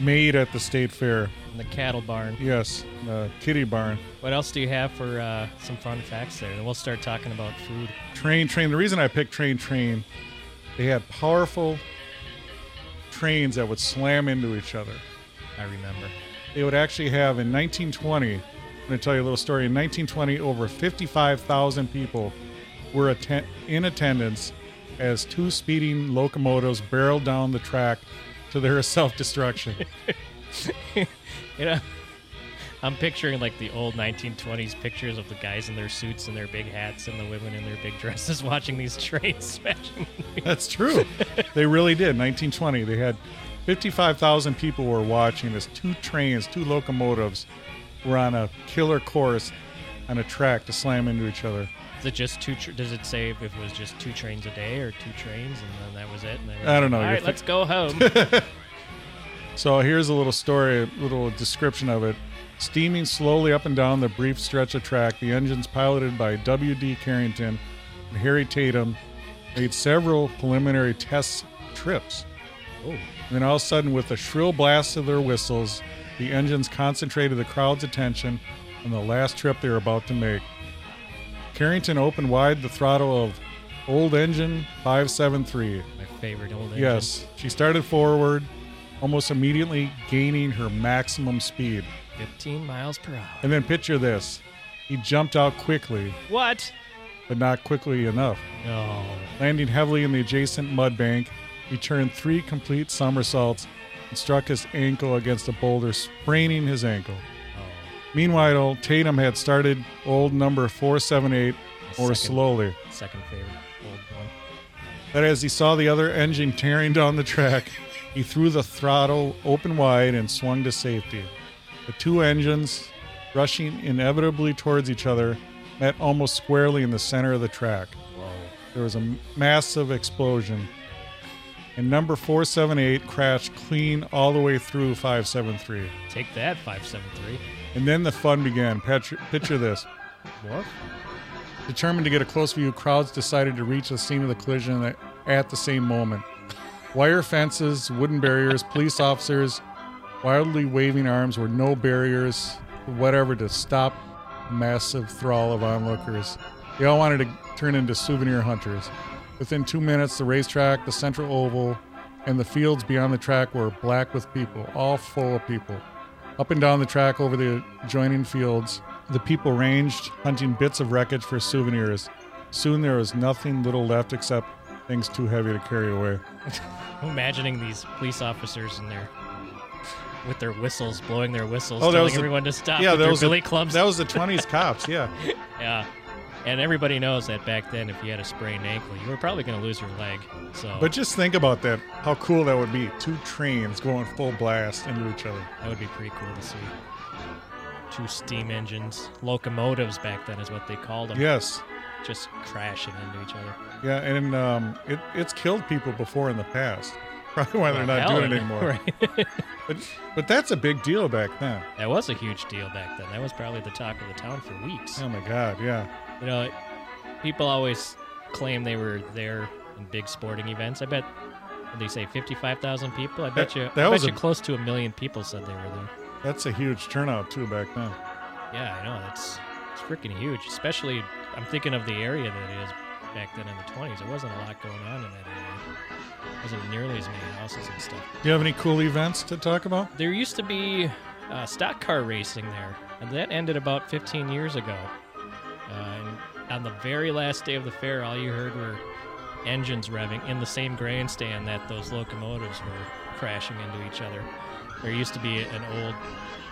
A: made at the State Fair.
B: in the cattle barn.
A: Yes, the kitty barn.
B: What else do you have for uh, some fun facts there? Then we'll start talking about food.
A: Train, train. The reason I picked train, train, they had powerful trains that would slam into each other.
B: I remember.
A: They would actually have in 1920. I'm going to tell you a little story. In 1920, over 55,000 people were atten- in attendance as two speeding locomotives barreled down the track to their [laughs] self-destruction. [laughs]
B: You know, I'm picturing like the old 1920s pictures of the guys in their suits and their big hats and the women in their big [laughs] dresses watching these trains smashing.
A: That's true. they really did. 1920, they had 55,000 people were watching as two trains, two locomotives, were on a killer course on a track to slam into each other.
B: Is it just two? Tr- does it say if it was just two trains a day or two trains and then that was it?
A: I don't know.
B: All right,
A: fi-
B: let's go home. [laughs]
A: So here's a little story, a little description of it. Steaming slowly up and down the brief stretch of track, the engines piloted by W.D. Carrington and Harry Tatum made several preliminary test trips.
B: oh,
A: And then all of a sudden, with a shrill blast of their whistles, the engines concentrated the crowd's attention on the last trip they were about to make. Carrington opened wide the throttle of Old Engine 573.
B: my favorite old engine.
A: Yes, she started forward, almost immediately gaining her maximum speed.
B: 15 miles per hour.
A: And then picture this he jumped out quickly,
B: What?
A: but not quickly enough.
B: No.
A: Landing heavily in the adjacent mud bank, he turned three complete somersaults and struck his ankle against a boulder, spraining his ankle. Meanwhile, Tatum had started old number 478 more
B: Second.
A: slowly.
B: second favorite old one.
A: But as he saw the other engine tearing down the track, he threw the throttle open wide and swung to safety. The two engines, rushing inevitably towards each other, met almost squarely in the center of the track.
B: Whoa.
A: There was a massive explosion. and number 478 crashed clean all the way through 573.
B: Take that, 573.
A: And then the fun began. Picture, picture this.
B: What?
A: Determined to get a close view, crowds decided to reach the scene of the collision at, at the same moment. Wire fences, wooden barriers, police officers, wildly waving arms were no barriers, whatever to stop massive thrall of onlookers. They all wanted to turn into souvenir hunters. Within two minutes, the racetrack, the central oval, and the fields beyond the track were black with people, all full of people. Up and down the track over the adjoining fields, the people ranged, hunting bits of wreckage for souvenirs. Soon there was nothing little left except things too heavy to carry away. [laughs]
B: I'm imagining these police officers in their with their whistles, blowing their whistles,
A: Oh,
B: telling
A: the-
B: everyone to stop
A: yeah,
B: with
A: that was the-
B: billy clubs.
A: That was the 20s cops, yeah. [laughs]
B: yeah. And everybody knows that back then, if you had a sprained ankle, you were probably going to lose your leg. So
A: But just think about that. How cool that would be. Two trains going full blast into each other.
B: that would be pretty cool to see. Two steam engines, locomotives back then is what they called them.
A: Yes.
B: Just crashing into each other.
A: Yeah, and um, it, it's killed people before in the past. [laughs] Probably why they're not
B: Hell,
A: doing it anymore. [laughs]
B: right. [laughs]
A: But but that's a big deal back then.
B: that was a huge deal back then. That was probably the talk of the town for weeks.
A: Oh my God, yeah.
B: You know, people always claim they were there in big sporting events. I bet, what they say, 55,000 people? I bet
A: That-
B: you,
A: that
B: I bet you
A: a-
B: close to a million people said they were there.
A: That's a huge turnout too back then.
B: Yeah, I know. That's it's freaking huge. Especially, I'm thinking of the area that it is back then in the 20s. There wasn't a lot going on in that area. wasn't nearly as many houses and stuff.
A: Do you have any cool events to talk about?
B: There used to be uh, stock car racing there, and that ended about 15 years ago. And on the very last day of the fair, all you heard were engines revving in the same grandstand that those locomotives were crashing into each other. There used to be an old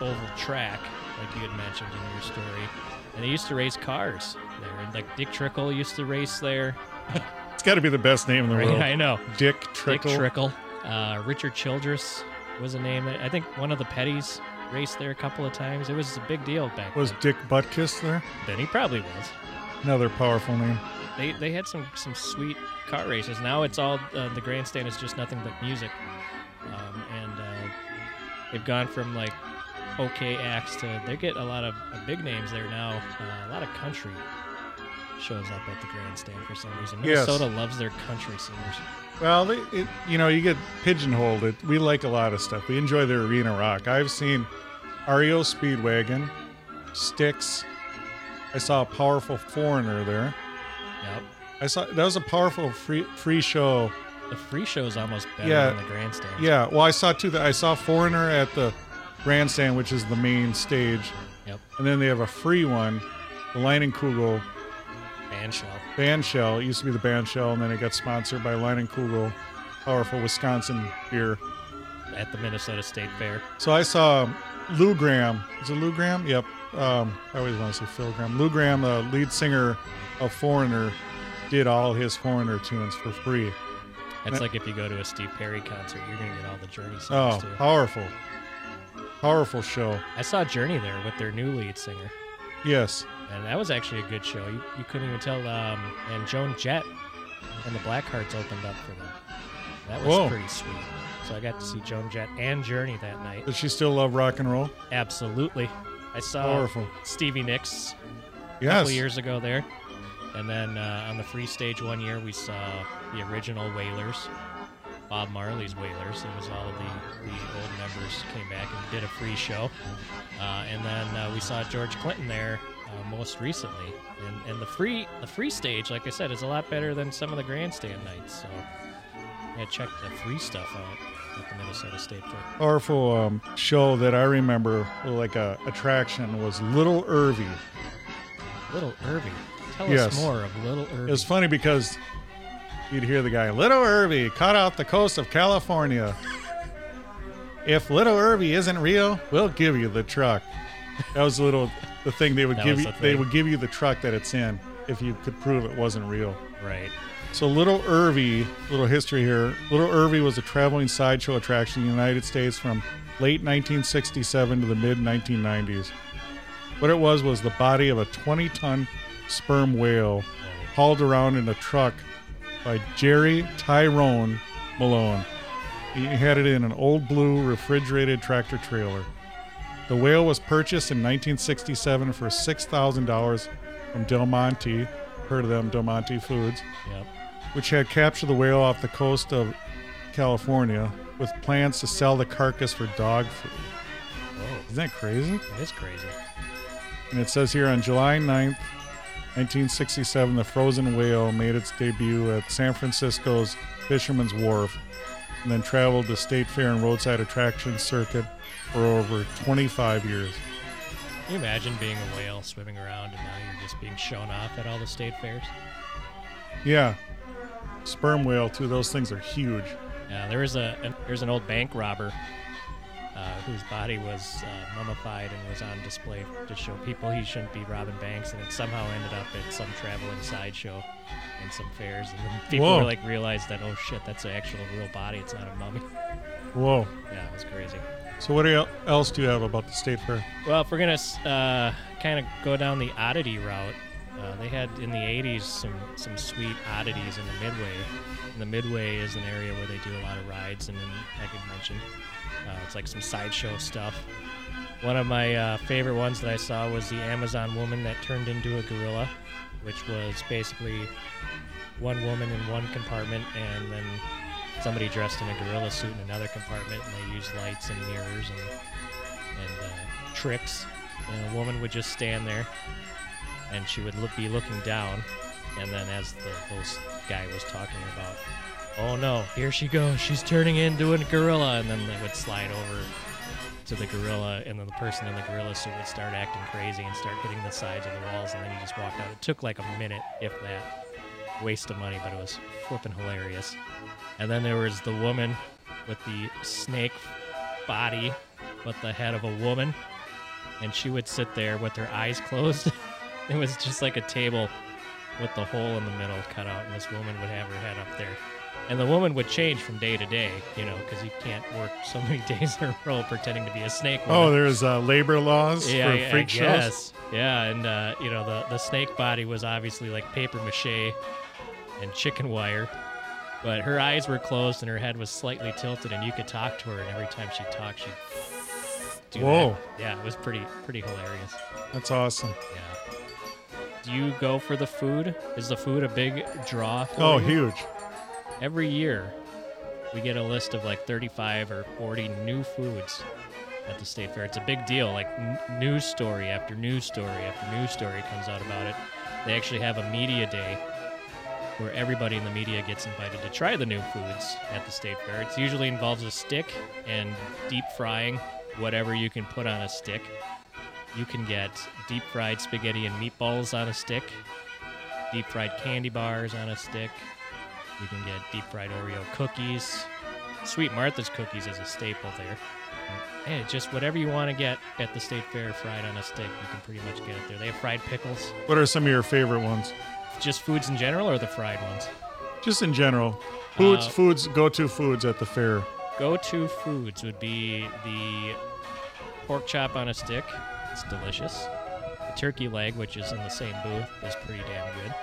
B: oval track, like you had mentioned in your story, and they used to race cars there. And like Dick Trickle used to race there. [laughs]
A: It's got to be the best name in the
B: Right,
A: world.
B: I know.
A: Dick Trickle.
B: Dick Trickle. Uh, Richard Childress was a name. that- I think one of the Pettys raced there a couple of times. It was a big deal back
A: Was
B: then.
A: Dick Butkus there?
B: Then he probably was.
A: Another powerful name.
B: They they had some some sweet car races. Now it's all uh, the grandstand is just nothing but music, um, and uh, they've gone from like okay acts to they get a lot of uh, big names there now. Uh, a lot of country shows up at the grandstand for some reason.
A: Yes.
B: Minnesota loves their country singers.
A: Well, they, it, you know, you get pigeonholed. It, we like a lot of stuff. We enjoy the arena rock. I've seen REO Speedwagon, Styx. I saw a powerful foreigner there.
B: Yep.
A: I saw that was a powerful free free show.
B: The free show's almost better
A: Yeah.
B: than the grandstand.
A: Yeah, well, I saw two. That I saw foreigner at the grandstand, which is the main stage,
B: Yep.
A: and then they have a free one, the Leinenkugel
B: Band shell.
A: Band shell. It used to be the band shell, and then it got sponsored by Leinenkugel, powerful Wisconsin beer.
B: at the Minnesota State Fair.
A: So I saw Lou Gramm. Is it Lou Gramm? Yep. Um, I always want to say Phil Graham. Lou Gramm, the lead singer of Foreigner, did all his Foreigner tunes for free.
B: That's
A: Yeah.
B: like if you go to a Steve Perry concert, you're gonna get all the Journey songs
A: Oh,
B: too.
A: powerful. Powerful show.
B: I saw Journey there with their new lead singer,
A: Yes.
B: And that was actually a good show. You, you couldn't even tell. Um, and Joan Jett and the Blackhearts opened up for them. That was
A: Whoa.
B: pretty sweet. So I got to see Joan Jett and Journey that night.
A: Does she still love rock and roll?
B: Absolutely. I saw
A: Powerful.
B: Stevie Nicks a
A: Yes.
B: couple years ago there. And then uh, on the free stage one year, we saw the original Wailers, Bob Marley's Wailers. It was all of the, the old members came back and did a free show. Uh, and then uh, we saw George Clinton there uh, most recently. And, and the free the free stage, like I said, is a lot better than some of the grandstand nights. So yeah, check the free stuff out at the Minnesota State Fair.
A: Powerful um, show that I remember, like a attraction, was Little Irvy.
B: Little Irvy. Tell
A: Yes.
B: us more of Little Irvy.
A: It was funny because you'd hear the guy, Little Irvy, caught off the coast of California. If Little Irvy isn't real, we'll give you the truck. That was a little the thing they would
B: That
A: give
B: was
A: you.
B: the
A: They
B: thing.
A: would give you the truck that it's in if you could prove it wasn't real.
B: right.
A: So Little Irvy, little history here. Little Irvy was a traveling sideshow attraction in the United States from late 1967 to the mid 1990s. What it was was the body of a 20-ton sperm whale hauled around in a truck by Jerry Tyrone Malone. He had it in an old blue refrigerated tractor trailer. The whale was purchased in 1967 for $6,000 from Del Monte, heard of them, Del Monte Foods,
B: Yep.
A: which had captured the whale off the coast of California with plans to sell the carcass for dog food.
B: Oh,
A: Isn't that crazy?
B: that is crazy.
A: And it says here on July 9th, 1967, the frozen whale made its debut at San Francisco's Fisherman's Wharf and then traveled the state fair and roadside attraction circuit for over 25 years.
B: Can you imagine being a whale swimming around and now you're just being shown off at all the state fairs?
A: Yeah. Sperm whale, too. Those things are huge.
B: Yeah, there was a an, there's an old bank robber uh, whose body was uh, mummified and was on display to show people he shouldn't be robbing banks, and it somehow ended up at some traveling sideshow and some fairs, and then [laughs] people
A: Whoa.
B: were like realized that oh shit, that's an actual real body, it's not a mummy.
A: Whoa.
B: Yeah, it was crazy.
A: So, what else do you have about the state fair?
B: Well, if we're gonna uh, kind of go down the oddity route, uh, they had in the '80s some some sweet oddities in the Midway. And the Midway is an area where they do a lot of rides, and then I could mention uh, it's like some sideshow stuff. One of my uh, favorite ones that I saw was the Amazon woman that turned into a gorilla, which was basically one woman in one compartment and then somebody dressed in a gorilla suit in another compartment, and they used lights and mirrors and and uh, tricks. And a woman would just stand there, and she would look, be looking down, and then as the host guy was talking about, oh no, here she goes, she's turning into a gorilla, and then they would slide over to the gorilla, and then the person in the gorilla suit would start acting crazy and start hitting the sides of the walls, and then he just walked out. It took like a minute, if that. Waste of money, but it was flipping hilarious. And then there was the woman with the snake body, but the head of a woman, and she would sit there with her eyes closed. [laughs] it was just like a table with the hole in the middle cut out, and this woman would have her head up there. And the woman would change from day to day, you know, because you can't work so [laughs] many days in a row pretending to be a snake. Woman.
A: Oh, there's uh, labor laws
B: yeah,
A: for
B: I- I
A: freak shows.
B: guess. Yeah, and uh, you know the the snake body was obviously like paper mache and chicken wire, but her eyes were closed and her head was slightly tilted, and you could talk to her, and every time she talked, she'd do that.
A: Whoa.
B: Yeah, it was pretty pretty hilarious.
A: That's awesome.
B: Yeah. Do you go for the food? Is the food a big draw? For
A: Oh,
B: you?
A: huge.
B: Every year, we get a list of like 35 or 40 new foods at the state fair. It's a big deal. Like n- news story after news story after news story comes out about it. They actually have a media day where everybody in the media gets invited to try the new foods at the state fair. It usually involves a stick and deep frying whatever you can put on a stick. You can get deep fried spaghetti and meatballs on a stick, deep fried candy bars on a stick. You can get deep fried Oreo cookies. Sweet Martha's cookies is a staple there. And just whatever you want to get at the state fair fried on a stick, you can pretty much get it there. They have fried pickles.
A: What are some of your favorite ones?
B: Just foods in general or the fried ones?
A: Just in general. Foods,
B: Uh,
A: foods, go to foods at the fair.
B: Go to foods would be the pork chop on a stick. It's delicious. The turkey leg, which is in the same booth, is pretty damn good.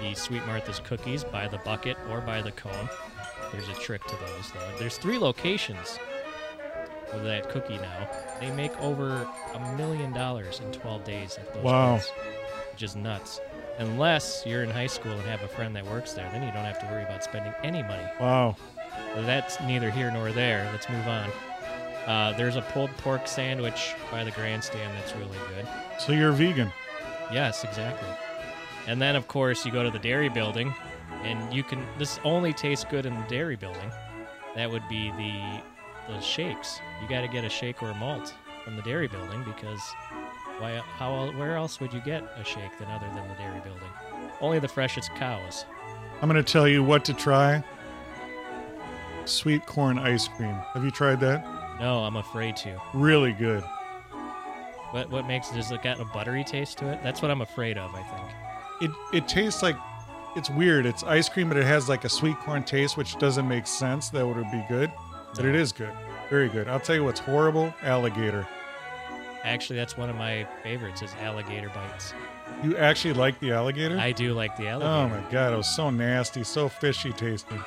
B: The Sweet Martha's cookies by the bucket or by the cone. There's a trick to those, though. There's three locations of that cookie now. They make over a million dollars in 12 days at those
A: Wow.
B: booths, which is nuts. Unless you're in high school and have a friend that works there, then you don't have to worry about spending any money.
A: Wow.
B: Well, that's neither here nor there. Let's move on. Uh, there's a pulled pork sandwich by the grandstand that's really good.
A: So you're vegan.
B: Yes, exactly. And then, of course, you go to the dairy building, and you can. This only tastes good in the dairy building. That would be the the shakes. You got to get a shake or a malt from the dairy building because why? How? Where else would you get a shake than other than the dairy building? Only the freshest cows.
A: I'm going to tell you what to try. Sweet corn ice cream. Have you tried that?
B: No, I'm afraid to.
A: Really good.
B: What what makes does it got a buttery taste to it? That's what I'm afraid of. I think.
A: It it tastes like it's weird. It's ice cream, but it has like a sweet corn taste, which doesn't make sense. That would be good, but it is good. Very good. I'll tell you what's horrible: alligator.
B: Actually, that's one of my favorites. Is alligator bites.
A: You actually like the alligator?
B: I do like the alligator.
A: oh
B: alligator.
A: my god, it was so nasty, so fishy tasting.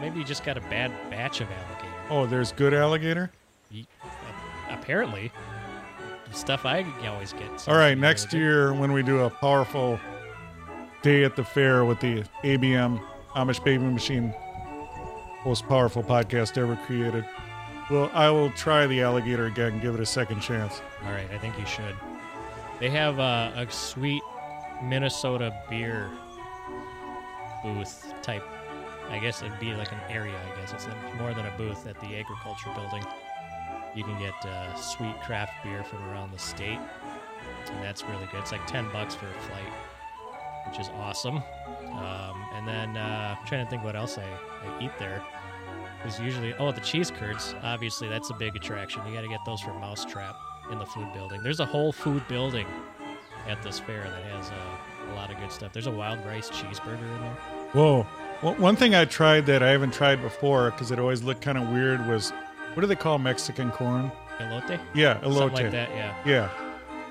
B: maybe you just got a bad batch of alligator.
A: Oh, there's good alligator.
B: Uh, apparently, the stuff I always get.
A: All right, next year when we do a powerful day at the fair with the ABM Amish Baby Machine, most powerful podcast ever created. Well, I will try the alligator again and give it a second chance.
B: All right, I think you should. They have uh, a sweet Minnesota beer booth type. I guess it'd be like an area. I guess it's more than a booth at the agriculture building. You can get uh, sweet craft beer from around the state, and that's really good. It's like ten bucks for a flight, which is awesome. Um, and then uh, I'm trying to think what else I, I eat there. There's usually oh the cheese curds. Obviously, that's a big attraction. You got to get those from Mousetrap in the food building. There's a whole food building at this fair that has uh, a lot of good stuff. There's a wild rice cheeseburger in there.
A: Whoa. Well, one thing I tried that I haven't tried before because it always looked kind of weird was what do they call Mexican corn?
B: Elote?
A: Yeah, elote.
B: Something like that, yeah.
A: Yeah,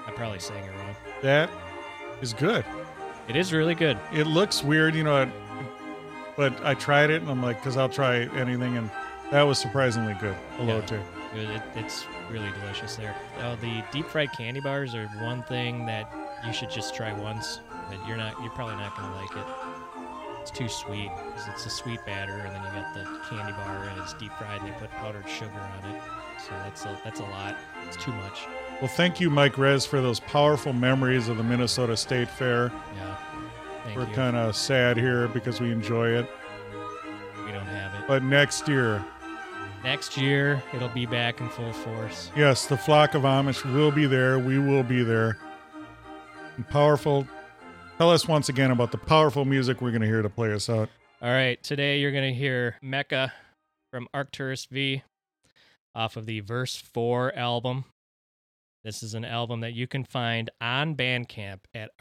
B: I'm probably saying it wrong.
A: that is good.
B: It is really good.
A: It looks weird, you know, but I tried it and I'm like, because I'll try anything, and that was surprisingly good. Elote.
B: It- it- it's really delicious there. Uh, the deep fried candy bars are one thing that you should just try once, but you're not. You're probably not gonna like it. It's too sweet 'cause it's a sweet batter, and then you got the candy bar, and it's deep fried, and they put powdered sugar on it. So that's a that's a lot. It's too much.
A: Well, thank you, Mike Rez, for those powerful memories of the Minnesota State Fair.
B: Yeah. Thank
A: We're kind of sad here because we enjoy it,
B: we don't have it.
A: but next year,
B: Next year, it'll be back in full force.
A: yes, the flock of Amish will be there. We will be there. And powerful. Tell us once again about the powerful music we're going to hear to play us out.
B: All right, today you're going to hear Mecca from Arcturus V off of the Verse 4 album. This is an album that you can find on Bandcamp at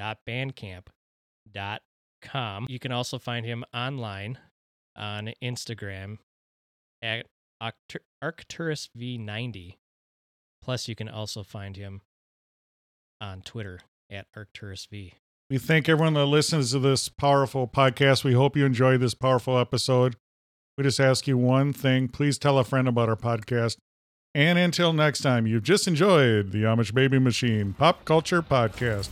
B: arcturusv.bandcamp.com. You can also find him online on Instagram at Arctur- arcturusv90. Plus, you can also find him on Twitter at Arcturus V.
A: We thank everyone that listens to this powerful podcast. We hope you enjoyed this powerful episode. We just ask you one thing please tell a friend about our podcast. And until next time, you've just enjoyed the Amish Baby Machine Pop Culture Podcast.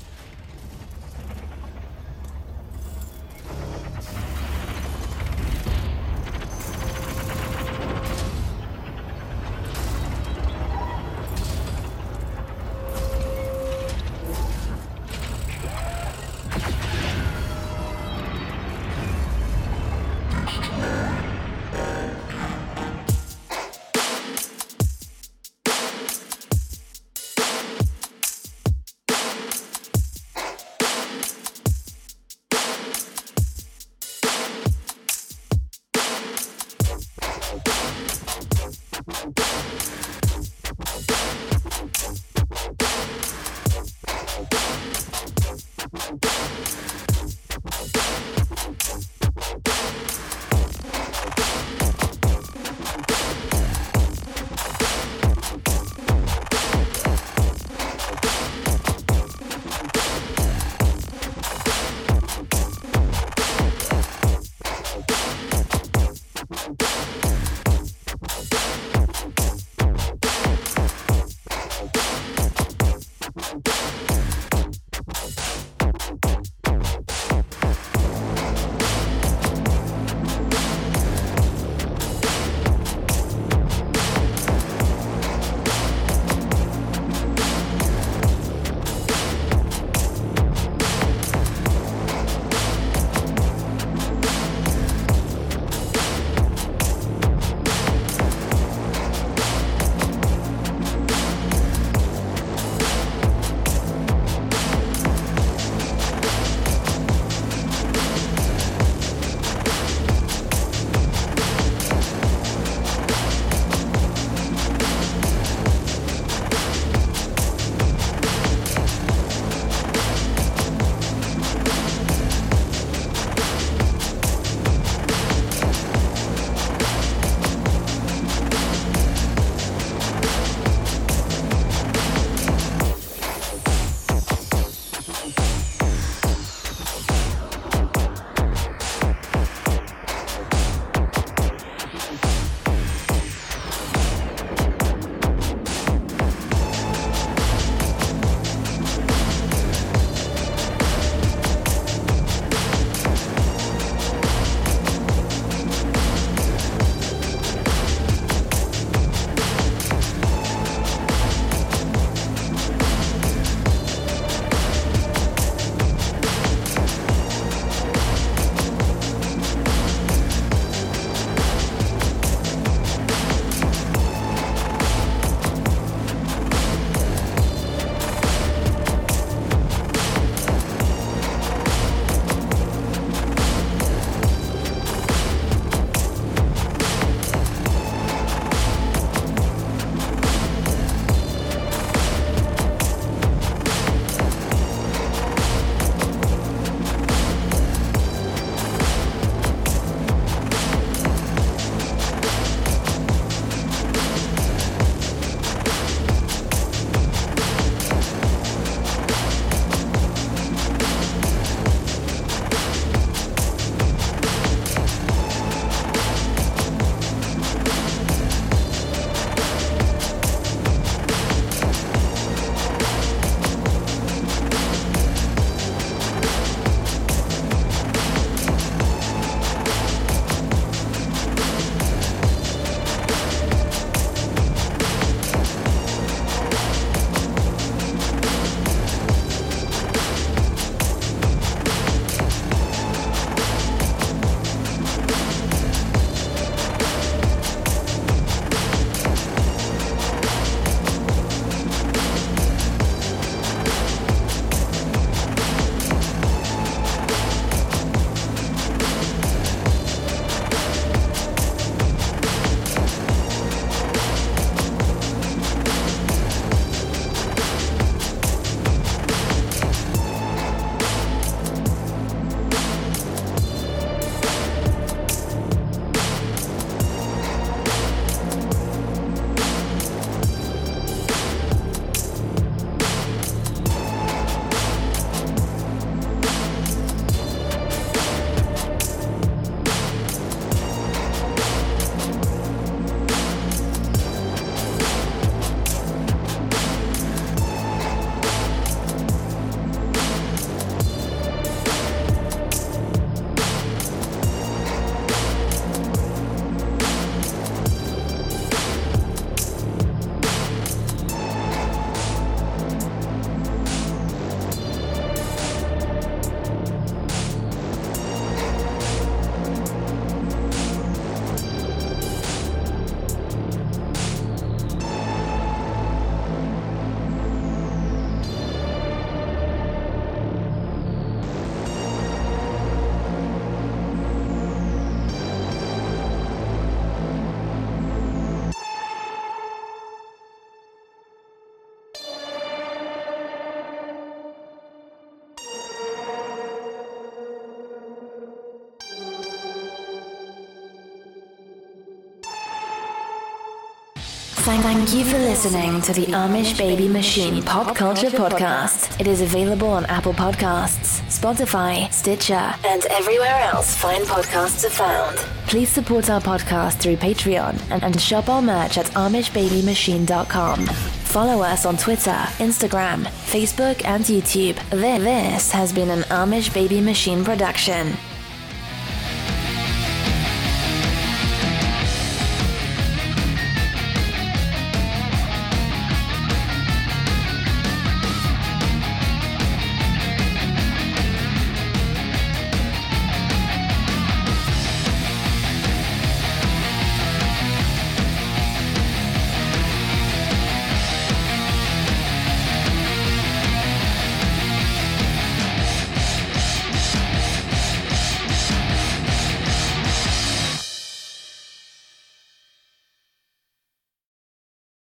C: Thank, thank you for listening to the Amish Baby Machine Pop Culture Podcast. It is available on Apple Podcasts, Spotify, Stitcher, and everywhere else fine podcasts are found. Please support our podcast through Patreon and, and shop our merch at AmishBabyMachine.com. Follow us on Twitter, Instagram, Facebook, and YouTube. This has been an Amish Baby Machine production.